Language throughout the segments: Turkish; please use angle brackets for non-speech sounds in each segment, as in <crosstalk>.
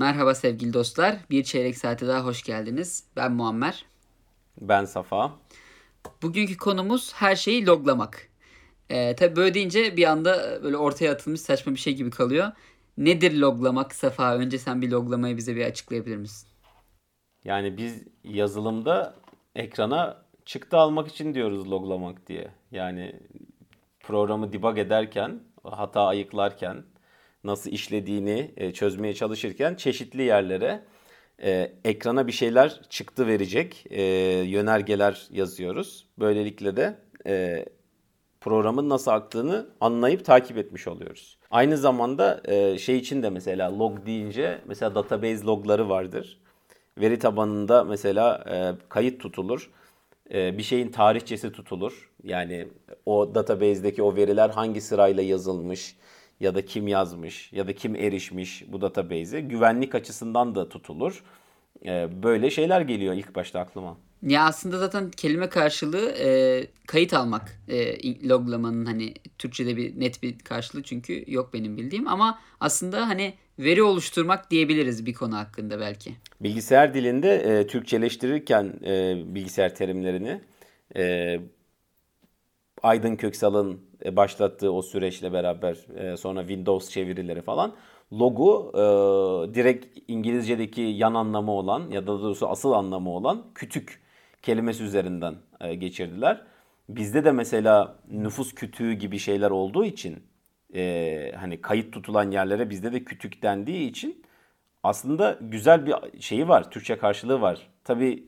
Merhaba sevgili dostlar. Bir çeyrek saate daha hoş geldiniz. Ben Muammer. Ben Safa. Bugünkü konumuz her şeyi loglamak. Ee, tabii böyle deyince bir anda böyle ortaya atılmış saçma bir şey gibi kalıyor. Nedir loglamak Safa? Önce sen bir loglamayı bize bir açıklayabilir misin? Yani biz yazılımda ekrana çıktı almak için diyoruz loglamak diye. Yani programı debug ederken, hata ayıklarken, nasıl işlediğini e, çözmeye çalışırken çeşitli yerlere e, ekrana bir şeyler çıktı verecek e, yönergeler yazıyoruz. Böylelikle de e, programın nasıl aktığını anlayıp takip etmiş oluyoruz. Aynı zamanda şey için de mesela log deyince mesela database logları vardır. Veri tabanında mesela kayıt tutulur. Bir şeyin tarihçesi tutulur. Yani o database'deki o veriler hangi sırayla yazılmış ya da kim yazmış ya da kim erişmiş bu database'e güvenlik açısından da tutulur. E, böyle şeyler geliyor ilk başta aklıma. Ya aslında zaten kelime karşılığı e, kayıt almak e, loglamanın hani Türkçe'de bir net bir karşılığı çünkü yok benim bildiğim ama aslında hani veri oluşturmak diyebiliriz bir konu hakkında belki. Bilgisayar dilinde e, Türkçeleştirirken e, bilgisayar terimlerini e, Aydın Köksal'ın e, başlattığı o süreçle beraber e, sonra Windows çevirileri falan logu e, direkt İngilizce'deki yan anlamı olan ya da doğrusu asıl anlamı olan kütük kelimesi üzerinden e, geçirdiler. Bizde de mesela nüfus kütüğü gibi şeyler olduğu için e, hani kayıt tutulan yerlere bizde de kütük dendiği için aslında güzel bir şeyi var. Türkçe karşılığı var. Tabii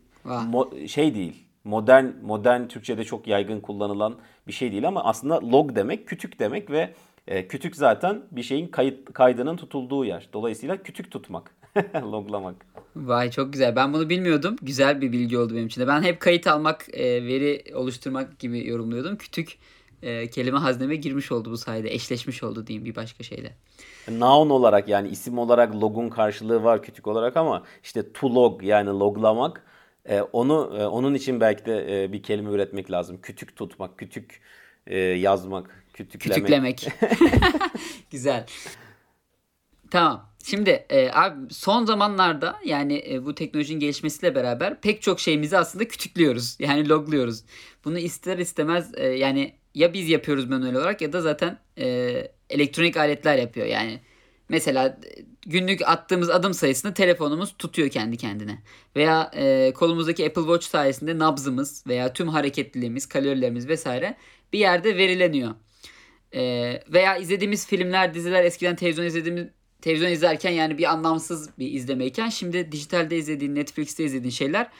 mo- şey değil. Modern modern Türkçe'de çok yaygın kullanılan bir şey değil ama aslında log demek kütük demek ve e, kütük zaten bir şeyin kayıt kaydının tutulduğu yer. Dolayısıyla kütük tutmak, <laughs> loglamak. Vay çok güzel. Ben bunu bilmiyordum. Güzel bir bilgi oldu benim için de. Ben hep kayıt almak, e, veri oluşturmak gibi yorumluyordum. Kütük e, kelime hazneme girmiş oldu bu sayede. Eşleşmiş oldu diyeyim bir başka şeyle. Noun olarak yani isim olarak logun karşılığı var kütük olarak ama işte to log yani loglamak e, onu e, onun için belki de e, bir kelime üretmek lazım. Kütük tutmak, kütük e, yazmak, kütüklemek. Kütüklemek. <laughs> <laughs> Güzel. Tamam. Şimdi e, abi son zamanlarda yani e, bu teknolojinin gelişmesiyle beraber pek çok şeyimizi aslında kütüklüyoruz. Yani logluyoruz. Bunu ister istemez e, yani ya biz yapıyoruz manuel olarak ya da zaten e, elektronik aletler yapıyor. Yani mesela günlük attığımız adım sayısını telefonumuz tutuyor kendi kendine. Veya e, kolumuzdaki Apple Watch sayesinde nabzımız veya tüm hareketliliğimiz, kalorilerimiz vesaire bir yerde verileniyor. E, veya izlediğimiz filmler, diziler eskiden televizyon izlediğimiz televizyon izlerken yani bir anlamsız bir izlemeyken şimdi dijitalde izlediğin, Netflix'te izlediğin şeyler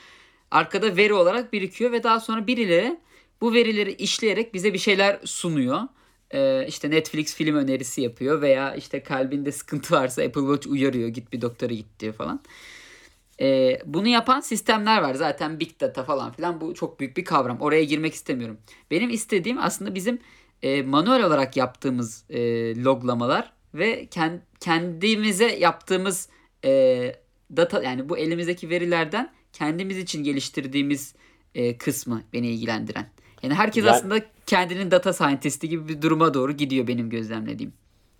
arkada veri olarak birikiyor ve daha sonra birileri bu verileri işleyerek bize bir şeyler sunuyor. Ee, işte Netflix film önerisi yapıyor veya işte kalbinde sıkıntı varsa Apple Watch uyarıyor git bir doktora git diyor falan. Ee, bunu yapan sistemler var zaten Big Data falan filan bu çok büyük bir kavram. Oraya girmek istemiyorum. Benim istediğim aslında bizim e, manuel olarak yaptığımız e, loglamalar ve kendimize yaptığımız e, data yani bu elimizdeki verilerden kendimiz için geliştirdiğimiz e, kısmı beni ilgilendiren. Yani herkes yani, aslında kendinin data scientist'i gibi bir duruma doğru gidiyor benim gözlemlediğim.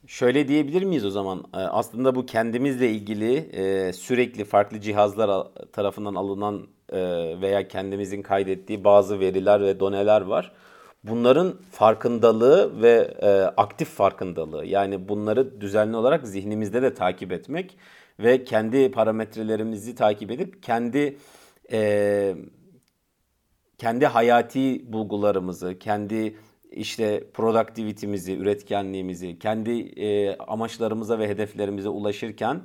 Şöyle diyebilir miyiz o zaman? E, aslında bu kendimizle ilgili e, sürekli farklı cihazlar tarafından alınan e, veya kendimizin kaydettiği bazı veriler ve doneler var. Bunların farkındalığı ve aktif farkındalığı yani bunları düzenli olarak zihnimizde de takip etmek ve kendi parametrelerimizi takip edip kendi kendi hayati bulgularımızı, kendi işte productivity'mizi, üretkenliğimizi, kendi e, amaçlarımıza ve hedeflerimize ulaşırken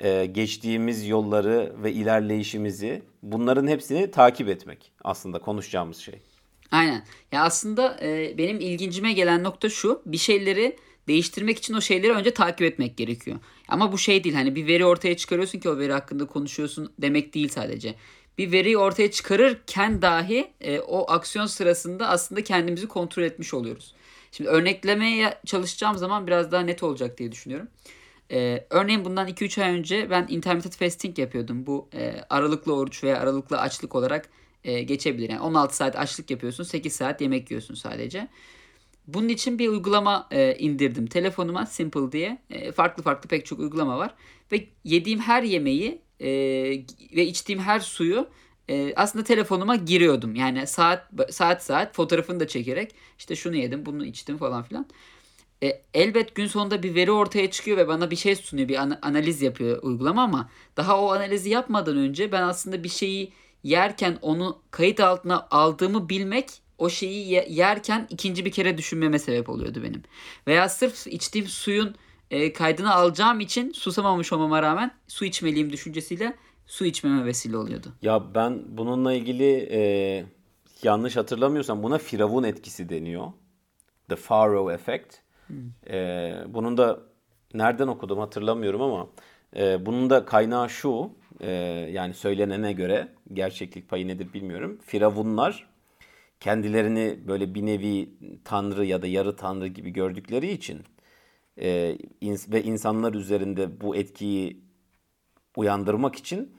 e, geçtiğimiz yolları ve ilerleyişimizi bunların hepsini takip etmek aslında konuşacağımız şey. Aynen. Ya aslında e, benim ilgincime gelen nokta şu. Bir şeyleri değiştirmek için o şeyleri önce takip etmek gerekiyor. Ama bu şey değil hani bir veri ortaya çıkarıyorsun ki o veri hakkında konuşuyorsun demek değil sadece bir veriyi ortaya çıkarırken dahi e, o aksiyon sırasında aslında kendimizi kontrol etmiş oluyoruz. Şimdi örneklemeye çalışacağım zaman biraz daha net olacak diye düşünüyorum. Ee, örneğin bundan 2-3 ay önce ben intermittent fasting yapıyordum. Bu e, aralıklı oruç veya aralıklı açlık olarak e, geçebilir. Yani 16 saat açlık yapıyorsun, 8 saat yemek yiyorsun sadece. Bunun için bir uygulama e, indirdim telefonuma Simple diye. E, farklı farklı pek çok uygulama var. Ve yediğim her yemeği e, ve içtiğim her suyu e, aslında telefonuma giriyordum. Yani saat saat saat fotoğrafını da çekerek işte şunu yedim bunu içtim falan filan. E, elbet gün sonunda bir veri ortaya çıkıyor ve bana bir şey sunuyor. Bir an- analiz yapıyor uygulama ama daha o analizi yapmadan önce ben aslında bir şeyi yerken onu kayıt altına aldığımı bilmek o şeyi ye- yerken ikinci bir kere düşünmeme sebep oluyordu benim. Veya sırf içtiğim suyun e, kaydını alacağım için susamamış olmama rağmen su içmeliyim düşüncesiyle su içmeme vesile oluyordu. Ya ben bununla ilgili e, yanlış hatırlamıyorsam buna firavun etkisi deniyor. The Pharaoh Effect. E, bunun da nereden okudum hatırlamıyorum ama e, bunun da kaynağı şu. e, yani söylenene göre gerçeklik payı nedir bilmiyorum. Firavunlar kendilerini böyle bir nevi tanrı ya da yarı tanrı gibi gördükleri için e, ins- ve insanlar üzerinde bu etkiyi uyandırmak için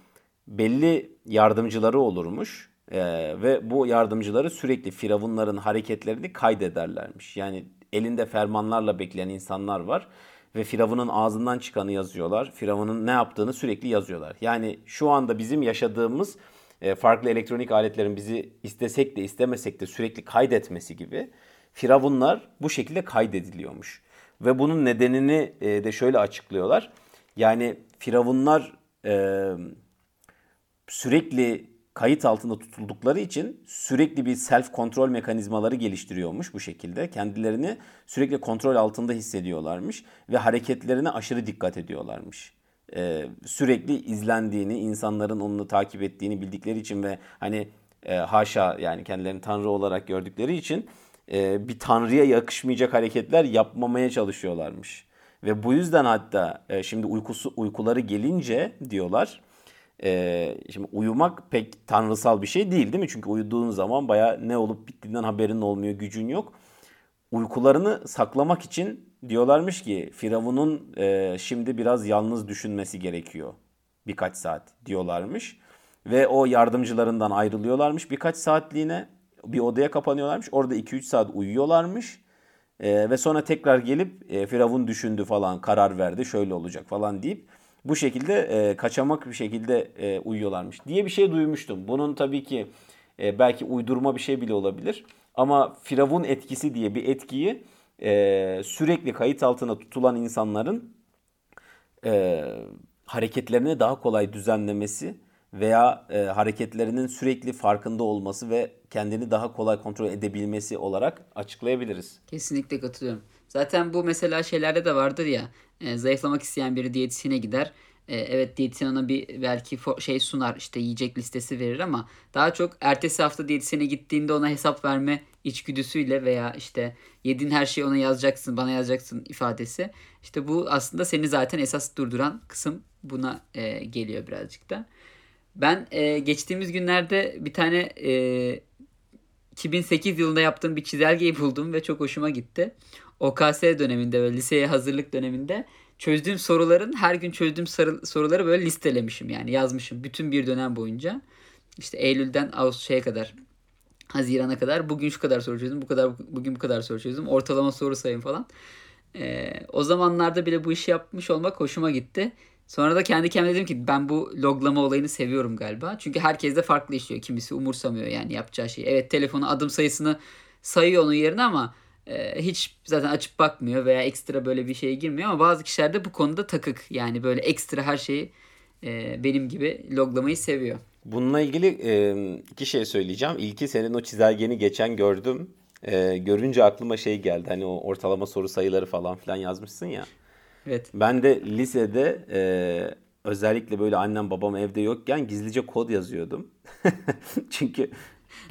belli yardımcıları olurmuş Ee, ve bu yardımcıları sürekli firavunların hareketlerini kaydederlermiş. Yani elinde fermanlarla bekleyen insanlar var ve firavunun ağzından çıkanı yazıyorlar. Firavunun ne yaptığını sürekli yazıyorlar. Yani şu anda bizim yaşadığımız e, farklı elektronik aletlerin bizi istesek de istemesek de sürekli kaydetmesi gibi firavunlar bu şekilde kaydediliyormuş. Ve bunun nedenini e, de şöyle açıklıyorlar. Yani firavunlar e, sürekli kayıt altında tutuldukları için sürekli bir self kontrol mekanizmaları geliştiriyormuş bu şekilde. Kendilerini sürekli kontrol altında hissediyorlarmış ve hareketlerine aşırı dikkat ediyorlarmış. Ee, sürekli izlendiğini, insanların onu takip ettiğini bildikleri için ve hani e, haşa yani kendilerini tanrı olarak gördükleri için e, bir tanrıya yakışmayacak hareketler yapmamaya çalışıyorlarmış. Ve bu yüzden hatta e, şimdi uykusu uykuları gelince diyorlar ee, şimdi uyumak pek tanrısal bir şey değil değil mi? Çünkü uyuduğun zaman baya ne olup bittiğinden haberin olmuyor, gücün yok. Uykularını saklamak için diyorlarmış ki Firavun'un e, şimdi biraz yalnız düşünmesi gerekiyor. Birkaç saat diyorlarmış. Ve o yardımcılarından ayrılıyorlarmış birkaç saatliğine. Bir odaya kapanıyorlarmış. Orada 2-3 saat uyuyorlarmış. E, ve sonra tekrar gelip e, Firavun düşündü falan karar verdi şöyle olacak falan deyip bu şekilde e, kaçamak bir şekilde e, uyuyorlarmış diye bir şey duymuştum. Bunun tabii ki e, belki uydurma bir şey bile olabilir. Ama Firavun etkisi diye bir etkiyi e, sürekli kayıt altına tutulan insanların e, hareketlerini daha kolay düzenlemesi veya e, hareketlerinin sürekli farkında olması ve kendini daha kolay kontrol edebilmesi olarak açıklayabiliriz. Kesinlikle katılıyorum. Zaten bu mesela şeylerde de vardır ya. e, zayıflamak isteyen biri diyetisyene gider. E, evet diyetisyen ona bir belki şey sunar işte yiyecek listesi verir ama daha çok ertesi hafta diyetisyene gittiğinde ona hesap verme içgüdüsüyle veya işte yediğin her şeyi ona yazacaksın bana yazacaksın ifadesi. İşte bu aslında seni zaten esas durduran kısım buna e, geliyor birazcık da. Ben e, geçtiğimiz günlerde bir tane e, 2008 yılında yaptığım bir çizelgeyi buldum ve çok hoşuma gitti. OKS döneminde ve liseye hazırlık döneminde çözdüğüm soruların her gün çözdüğüm soruları böyle listelemişim yani yazmışım bütün bir dönem boyunca. İşte Eylül'den Ağustos'a kadar Haziran'a kadar bugün şu kadar soru çözdüm, bu kadar bugün bu kadar soru çözdüm. Ortalama soru sayım falan. Ee, o zamanlarda bile bu işi yapmış olmak hoşuma gitti. Sonra da kendi kendime dedim ki ben bu loglama olayını seviyorum galiba. Çünkü herkes de farklı işliyor. Kimisi umursamıyor yani yapacağı şeyi. Evet telefonu adım sayısını sayıyor onun yerine ama e, hiç zaten açıp bakmıyor veya ekstra böyle bir şeye girmiyor. Ama bazı kişiler de bu konuda takık. Yani böyle ekstra her şeyi e, benim gibi loglamayı seviyor. Bununla ilgili e, iki şey söyleyeceğim. İlki senin o çizelgeni geçen gördüm. E, görünce aklıma şey geldi. Hani o ortalama soru sayıları falan filan yazmışsın ya. Evet. Ben de lisede e, özellikle böyle annem babam evde yokken gizlice kod yazıyordum. <laughs> çünkü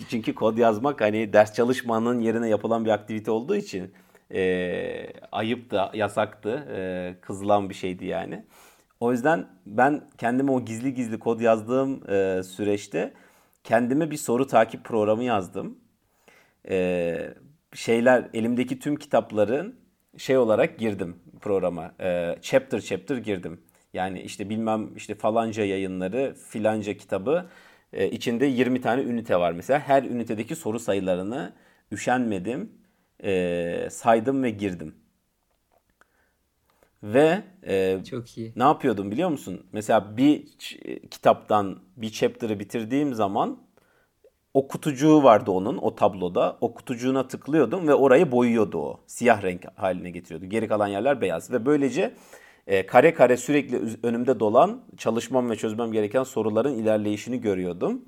çünkü kod yazmak hani ders çalışmanın yerine yapılan bir aktivite olduğu için e, ayıp da yasaktı. E, kızılan bir şeydi yani. O yüzden ben kendime o gizli gizli kod yazdığım e, süreçte kendime bir soru takip programı yazdım. E, şeyler elimdeki tüm kitapların şey olarak girdim programa. E, chapter chapter girdim. Yani işte bilmem işte falanca yayınları, filanca kitabı e, içinde 20 tane ünite var mesela. Her ünitedeki soru sayılarını üşenmedim. e, saydım ve girdim. Ve e, Çok iyi. ne yapıyordum biliyor musun? Mesela bir kitaptan bir chapter'ı bitirdiğim zaman o kutucuğu vardı onun o tabloda. O kutucuğuna tıklıyordum ve orayı boyuyordu o. Siyah renk haline getiriyordu. Geri kalan yerler beyaz ve böylece e, kare kare sürekli önümde dolan çalışmam ve çözmem gereken soruların ilerleyişini görüyordum.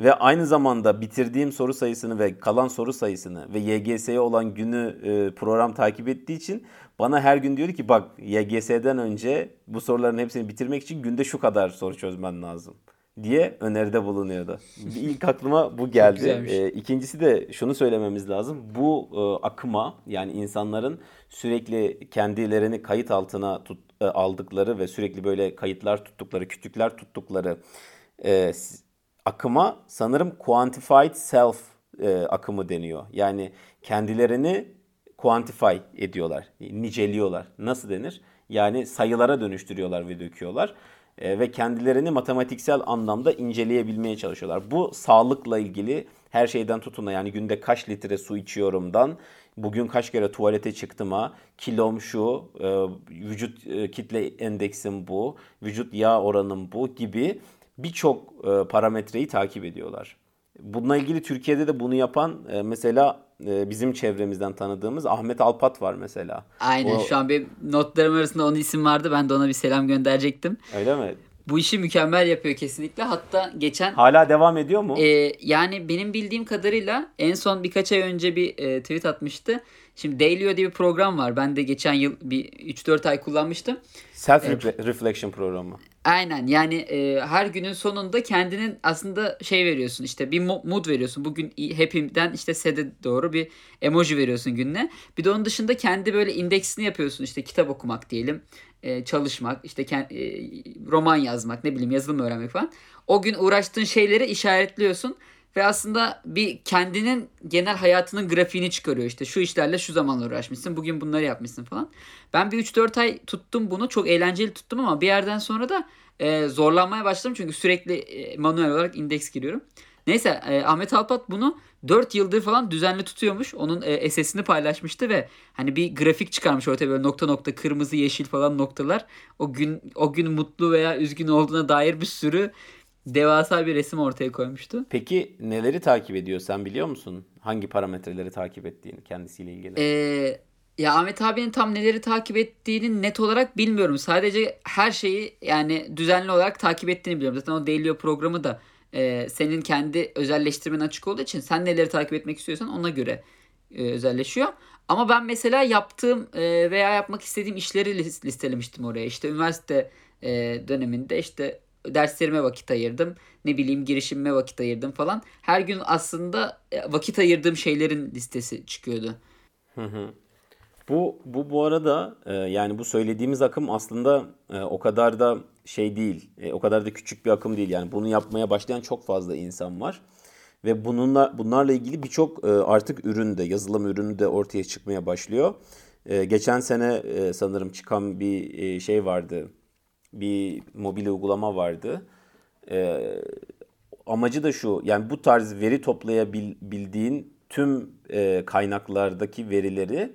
Ve aynı zamanda bitirdiğim soru sayısını ve kalan soru sayısını ve YGS'ye olan günü e, program takip ettiği için bana her gün diyordu ki bak YGS'den önce bu soruların hepsini bitirmek için günde şu kadar soru çözmen lazım diye öneride bulunuyordu. <laughs> İlk aklıma bu geldi. E, ikincisi de şunu söylememiz lazım. Bu e, akıma yani insanların sürekli kendilerini kayıt altına tut, e, aldıkları ve sürekli böyle kayıtlar tuttukları, kütükler tuttukları e, akıma sanırım quantified self e, akımı deniyor. Yani kendilerini quantify ediyorlar, niceliyorlar. Nasıl denir? Yani sayılara dönüştürüyorlar ve döküyorlar. E, ve kendilerini matematiksel anlamda inceleyebilmeye çalışıyorlar. Bu sağlıkla ilgili her şeyden tutun yani günde kaç litre su içiyorumdan bugün kaç kere tuvalete çıktıma, kilom şu, e, vücut e, kitle endeksim bu, vücut yağ oranım bu gibi birçok parametreyi takip ediyorlar. Bununla ilgili Türkiye'de de bunu yapan mesela e, bizim çevremizden tanıdığımız Ahmet Alpat var mesela. Aynen O- şu an benim notlarım arasında onun isim vardı. Ben de ona bir selam gönderecektim. Öyle mi? Bu işi mükemmel yapıyor kesinlikle. Hatta geçen Hala devam ediyor mu? Ee, yani benim bildiğim kadarıyla en son birkaç ay önce bir e, tweet atmıştı. Şimdi Dailyo diye bir program var. Ben de geçen yıl bir 3-4 ay kullanmıştım. Self reflection programı. Aynen yani e, her günün sonunda kendinin aslında şey veriyorsun işte bir mo- mood veriyorsun. Bugün happy'den işte sad'e doğru bir emoji veriyorsun gününe. Bir de onun dışında kendi böyle indeksini yapıyorsun işte kitap okumak diyelim. e, çalışmak işte e, roman yazmak ne bileyim yazılım öğrenmek falan. O gün uğraştığın şeyleri işaretliyorsun. Ve aslında bir kendinin genel hayatının grafiğini çıkarıyor işte. Şu işlerle şu zamanla uğraşmışsın. Bugün bunları yapmışsın falan. Ben bir 3-4 ay tuttum bunu. Çok eğlenceli tuttum ama bir yerden sonra da e, zorlanmaya başladım. Çünkü sürekli e, manuel olarak indeks giriyorum. Neyse e, Ahmet Alpat bunu 4 yıldır falan düzenli tutuyormuş. Onun e, SS'ini paylaşmıştı ve hani bir grafik çıkarmış ortaya böyle nokta nokta kırmızı yeşil falan noktalar. O gün o gün mutlu veya üzgün olduğuna dair bir sürü devasa bir resim ortaya koymuştu. Peki neleri takip ediyor sen biliyor musun? Hangi parametreleri takip ettiğini kendisiyle ilgili? Ee, ya Ahmet abinin tam neleri takip ettiğini net olarak bilmiyorum. Sadece her şeyi yani düzenli olarak takip ettiğini biliyorum. Zaten o Dailyo programı da e, senin kendi özelleştirmen açık olduğu için sen neleri takip etmek istiyorsan ona göre e, özelleşiyor. Ama ben mesela yaptığım e, veya yapmak istediğim işleri lis- listelemiştim oraya. İşte üniversite e, döneminde işte derslerime vakit ayırdım. Ne bileyim girişimime vakit ayırdım falan. Her gün aslında e, vakit ayırdığım şeylerin listesi çıkıyordu. Bu bu bu arada e, yani bu söylediğimiz akım aslında e, o kadar da şey değil. e, o kadar da küçük bir akım değil. Yani bunu yapmaya başlayan çok fazla insan var. Ve bununla bunlarla ilgili birçok e, artık ürün de yazılım ürünü de ortaya çıkmaya başlıyor. E, geçen sene e, sanırım çıkan bir e, şey vardı. Bir mobil uygulama vardı. E, amacı da şu yani bu tarz veri toplayabildiğin tüm e, kaynaklardaki verileri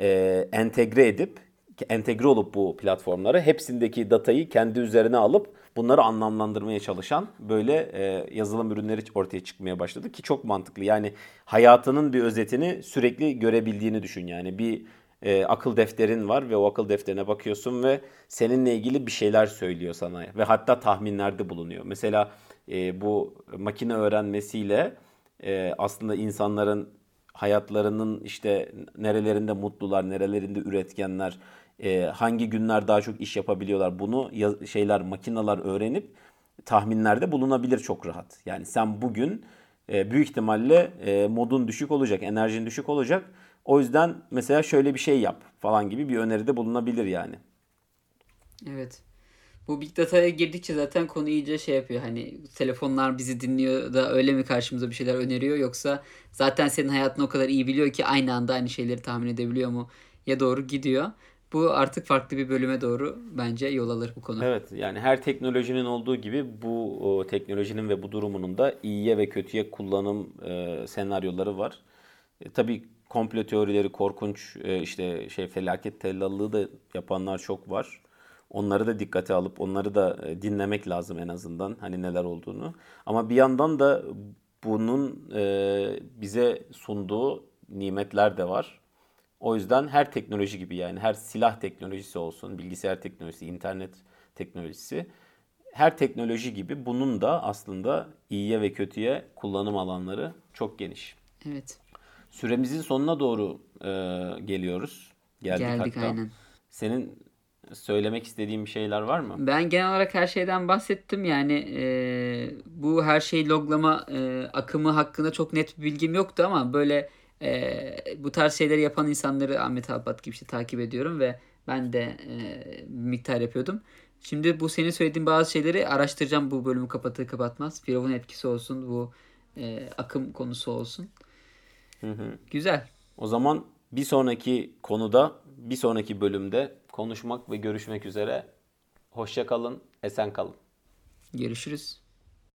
e, entegre edip entegre olup bu platformlara hepsindeki datayı kendi üzerine alıp bunları anlamlandırmaya çalışan böyle e, yazılım ürünleri ortaya çıkmaya başladı ki çok mantıklı. Yani hayatının bir özetini sürekli görebildiğini düşün. Yani bir e, akıl defterin var ve o akıl defterine bakıyorsun ve seninle ilgili bir şeyler söylüyor sana ve hatta tahminlerde bulunuyor. Mesela e, bu makine öğrenmesiyle e, aslında insanların hayatlarının işte nerelerinde mutlular, nerelerinde üretkenler, e, hangi günler daha çok iş yapabiliyorlar. Bunu ya- şeyler makineler öğrenip tahminlerde bulunabilir çok rahat. Yani sen bugün e, büyük ihtimalle e, modun düşük olacak, enerjin düşük olacak. O yüzden mesela şöyle bir şey yap falan gibi bir öneride bulunabilir yani. Evet. Bu Big Data'ya girdikçe zaten konu iyice şey yapıyor. Hani telefonlar bizi dinliyor da öyle mi karşımıza bir şeyler öneriyor yoksa zaten senin hayatını o kadar iyi biliyor ki aynı anda aynı şeyleri tahmin edebiliyor mu ya doğru gidiyor. Bu artık farklı bir bölüme doğru bence yol alır bu konu. Evet yani her teknolojinin olduğu gibi bu o, teknolojinin ve bu durumunun da iyiye ve kötüye kullanım e, senaryoları var. E, tabii komplo teorileri, korkunç e, işte şey felaket tellallığı da yapanlar çok var. Onları da dikkate alıp onları da e, dinlemek lazım en azından hani neler olduğunu. Ama bir yandan da bunun e, bize sunduğu nimetler de var. O yüzden her teknoloji gibi yani her silah teknolojisi olsun, bilgisayar teknolojisi, internet teknolojisi her teknoloji gibi bunun da aslında iyiye ve kötüye kullanım alanları çok geniş. Evet. Süremizin sonuna doğru e, geliyoruz. Geldik, Geldik hatta. aynen. Senin söylemek istediğin bir şeyler var mı? Ben genel olarak her şeyden bahsettim. Yani e, bu her şey loglama e, akımı hakkında çok net bir bilgim yoktu ama böyle e, bu tarz şeyleri yapan insanları Ahmet Alpat gibi işte takip ediyorum ve ben de e, miktar yapıyordum. Şimdi bu senin söylediğin bazı şeyleri araştıracağım bu bölümü kapatır kapatmaz. Firavun etkisi olsun, bu e, akım konusu olsun. Hı hı. Güzel. O zaman bir sonraki konuda, bir sonraki bölümde konuşmak ve görüşmek üzere. Hoşça kalın, esen kalın. Görüşürüz.